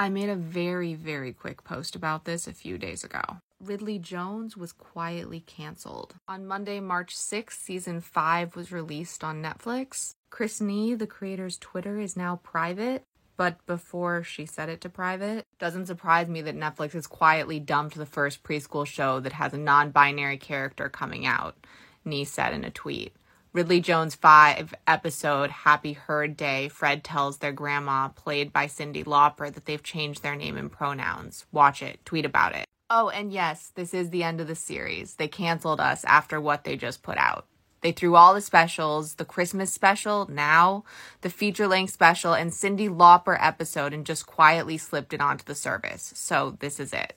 I made a very, very quick post about this a few days ago. Ridley Jones was quietly canceled. On Monday, March 6th, season 5 was released on Netflix. Chris Nee, the creator's Twitter, is now private, but before she set it to private, doesn't surprise me that Netflix has quietly dumped the first preschool show that has a non binary character coming out, Nee said in a tweet. Ridley Jones' five episode Happy Herd Day, Fred tells their grandma, played by Cyndi Lauper, that they've changed their name and pronouns. Watch it, tweet about it. Oh, and yes, this is the end of the series. They canceled us after what they just put out. They threw all the specials, the Christmas special, now, the feature length special, and Cyndi Lauper episode, and just quietly slipped it onto the service. So this is it.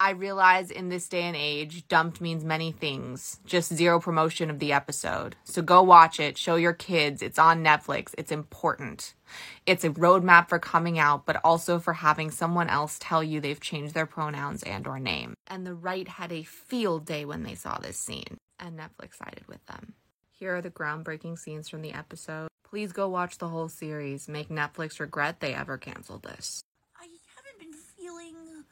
I realize in this day and age, dumped means many things, just zero promotion of the episode. So go watch it, show your kids, it's on Netflix, it's important. It's a roadmap for coming out, but also for having someone else tell you they've changed their pronouns and or name. And the right had a field day when they saw this scene, and Netflix sided with them. Here are the groundbreaking scenes from the episode. Please go watch the whole series. Make Netflix regret they ever canceled this. I haven't been feeling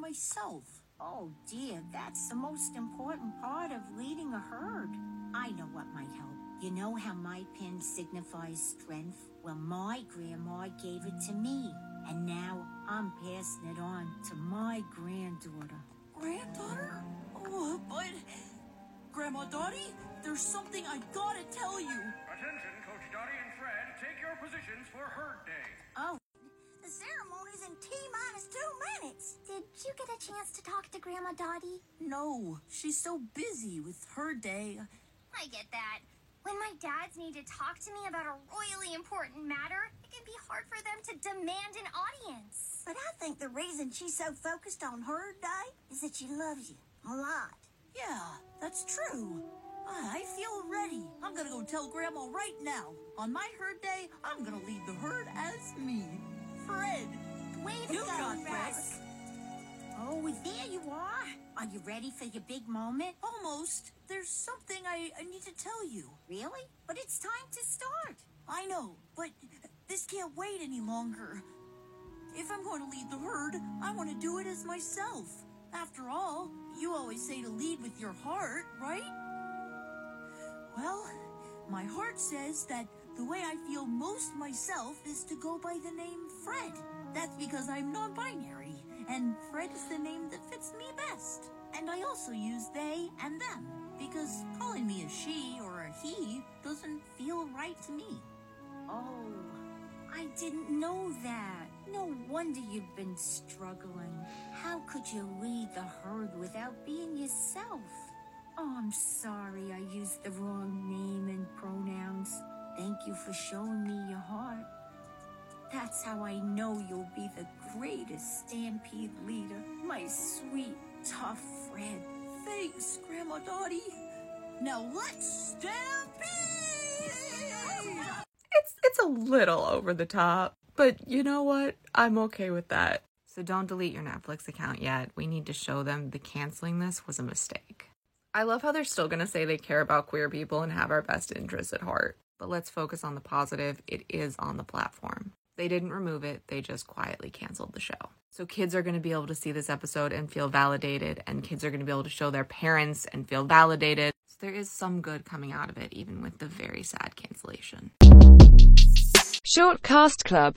myself. Oh dear, that's the most important part of leading a herd. I know what might help. You know how my pin signifies strength? Well, my grandma gave it to me, and now I'm passing it on to my granddaughter. Granddaughter? Oh, but. Grandma Dottie, there's something I gotta tell you. Attention, Coach Dottie and Fred. Take your positions for herd day. Oh, chance to talk to Grandma Dottie? No, she's so busy with her day. I get that. When my dads need to talk to me about a royally important matter, it can be hard for them to demand an audience. But I think the reason she's so focused on her day is that she loves you a lot. Yeah, that's true. I feel ready. I'm gonna go tell Grandma right now. On my herd day, I'm gonna lead the herd as me. Are. You ready for your big moment? Almost. There's something I, I need to tell you. Really? But it's time to start. I know, but this can't wait any longer. If I'm going to lead the herd, I want to do it as myself. After all, you always say to lead with your heart, right? Well, my heart says that the way I feel most myself is to go by the name Fred. That's because I'm non binary, and Fred is the name that fits me best. And I also use they and them, because calling me a she or a he doesn't feel right to me. Oh, I didn't know that. No wonder you've been struggling. How could you lead the herd without being yourself? Oh, I'm sorry I used the wrong name and pronouns. Thank you for showing me your heart. That's how I know you'll be the greatest stampede leader. My sweet, tough Fred. Thanks, Grandma Dottie. Now let's stampede! It's it's a little over the top, but you know what? I'm okay with that. So don't delete your Netflix account yet. We need to show them the canceling this was a mistake. I love how they're still going to say they care about queer people and have our best interests at heart. But let's focus on the positive. It is on the platform. They didn't remove it, they just quietly canceled the show. So kids are going to be able to see this episode and feel validated, and kids are going to be able to show their parents and feel validated. So there is some good coming out of it, even with the very sad cancellation. Short Cast Club